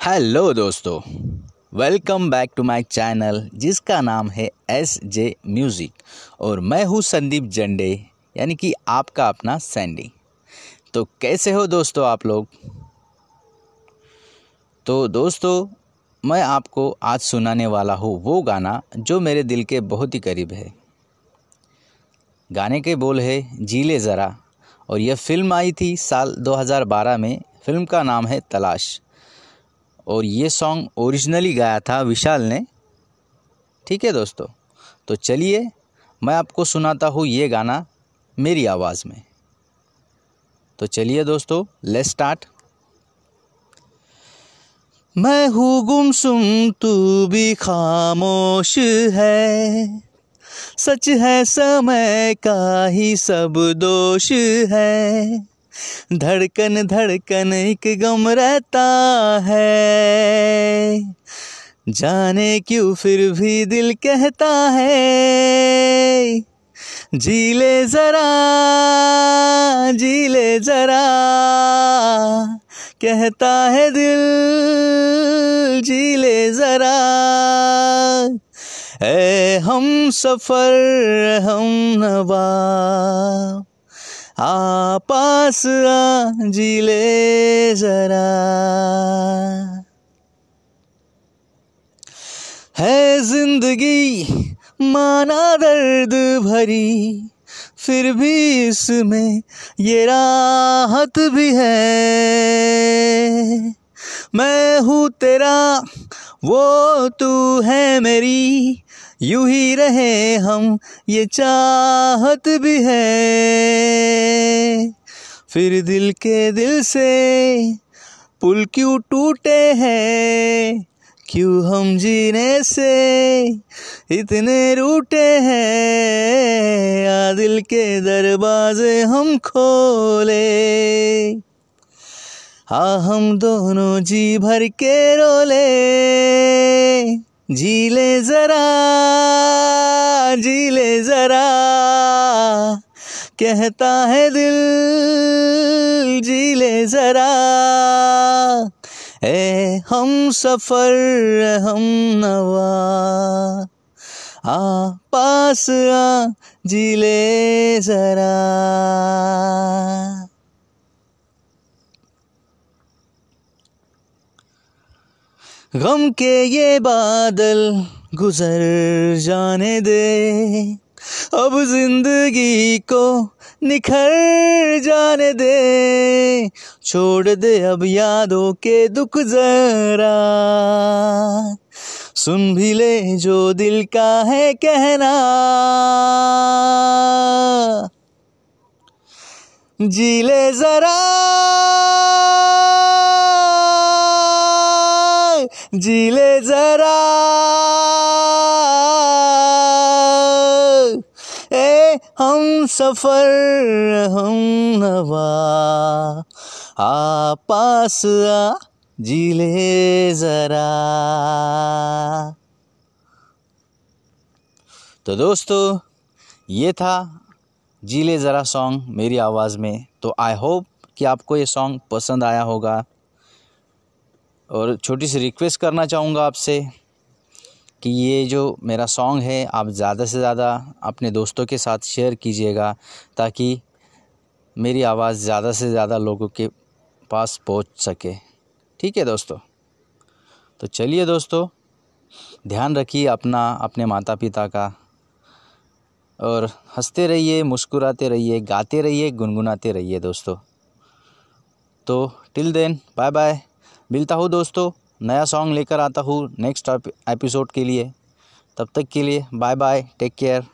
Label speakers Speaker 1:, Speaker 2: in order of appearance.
Speaker 1: Hello दोस्तों, welcome back to my channel, जिसका नाम है एस जे म्यूज़िक और मैं हूँ संदीप जंडे, यानी कि आपका अपना सैंडी तो कैसे हो दोस्तों आप लोग? तो दोस्तों, मैं आपको आज सुनाने वाला हूँ वो गाना जो मेरे दिल के बहुत ही करीब है। गाने के बोल है जीले ज़रा और यह फ़िल्म आई थी साल 2012 में, फ़िल्म का नाम है तलाश। और ये सॉन्ग ओरिजिनली गाया था विशाल ने। ठीक है दोस्तों? तो चलिए, मैं आपको सुनाता हूँ ये गाना मेरी आवाज़ में। तो चलिए दोस्तों लेट स्टार्ट मैं हूँ गुमसुम, तू भी खामोश है। सच है समय का ही सब दोष है। धड़कन धड़कन एक गम रहता है। जाने क्यों फिर भी दिल कहता है? जी ले जरा, जी ले जरा। कहता है दिल, जी ले जरा। ए, हम सफ़र, हम नवा। आ पास आ जरा। है ज़िंदगी माना दर्द भरी, फिर भी इसमें ये राहत भी है। मैं हूँ तेरा, वो तू है मेरी, यूँ ही रहे हम, ये चाहत भी है। फिर दिल के दिल से पुल क्यों टूटे हैं? क्यों हम जीने से इतने रूटे हैं? आ दिल के दरवाजे हम खोले। हाँ हम दोनों जी भर के रोले। जी ले जरा, जी ले जरा। कहता है दिल, जी ले जरा। ए, हम सफ़र हम नवा। आ, पास आ, जी ले जरा। गम के ये बादल गुजर जाने दे। अब ज़िंदगी को निखर जाने दे। छोड़ दे अब यादों के दुख जरा। सुन भी ले जो दिल का है कहना। जी ले जरा। जी ले जरा। हम सफ़र, हम नवा आ पास आ जी ले जरा। तो दोस्तों, ये था जी ले ज़रा सॉन्ग मेरी आवाज़ में। तो आई होप कि आपको ये सॉन्ग पसंद आया होगा। और छोटी सी रिक्वेस्ट करना चाहूँगा आपसे। कि ये जो मेरा सॉन्ग है, आप ज़्यादा से ज़्यादा अपने दोस्तों के साथ शेयर कीजिएगा ताकि मेरी आवाज़ ज़्यादा से ज़्यादा लोगों के पास पहुँच सके। ठीक है दोस्तों? तो चलिए दोस्तों, ध्यान रखिए अपना, अपने माता पिता का। और हँसते रहिए, मुस्कुराते रहिए, गाते रहिए, गुनगुनाते रहिए दोस्तों। तो टिल देन बाय बाय मिलता हूँ दोस्तों। नया सॉन्ग लेकर आता हूँ नेक्स्ट एपिसोड के लिए। तब तक के लिए बाय बाय टेक केयर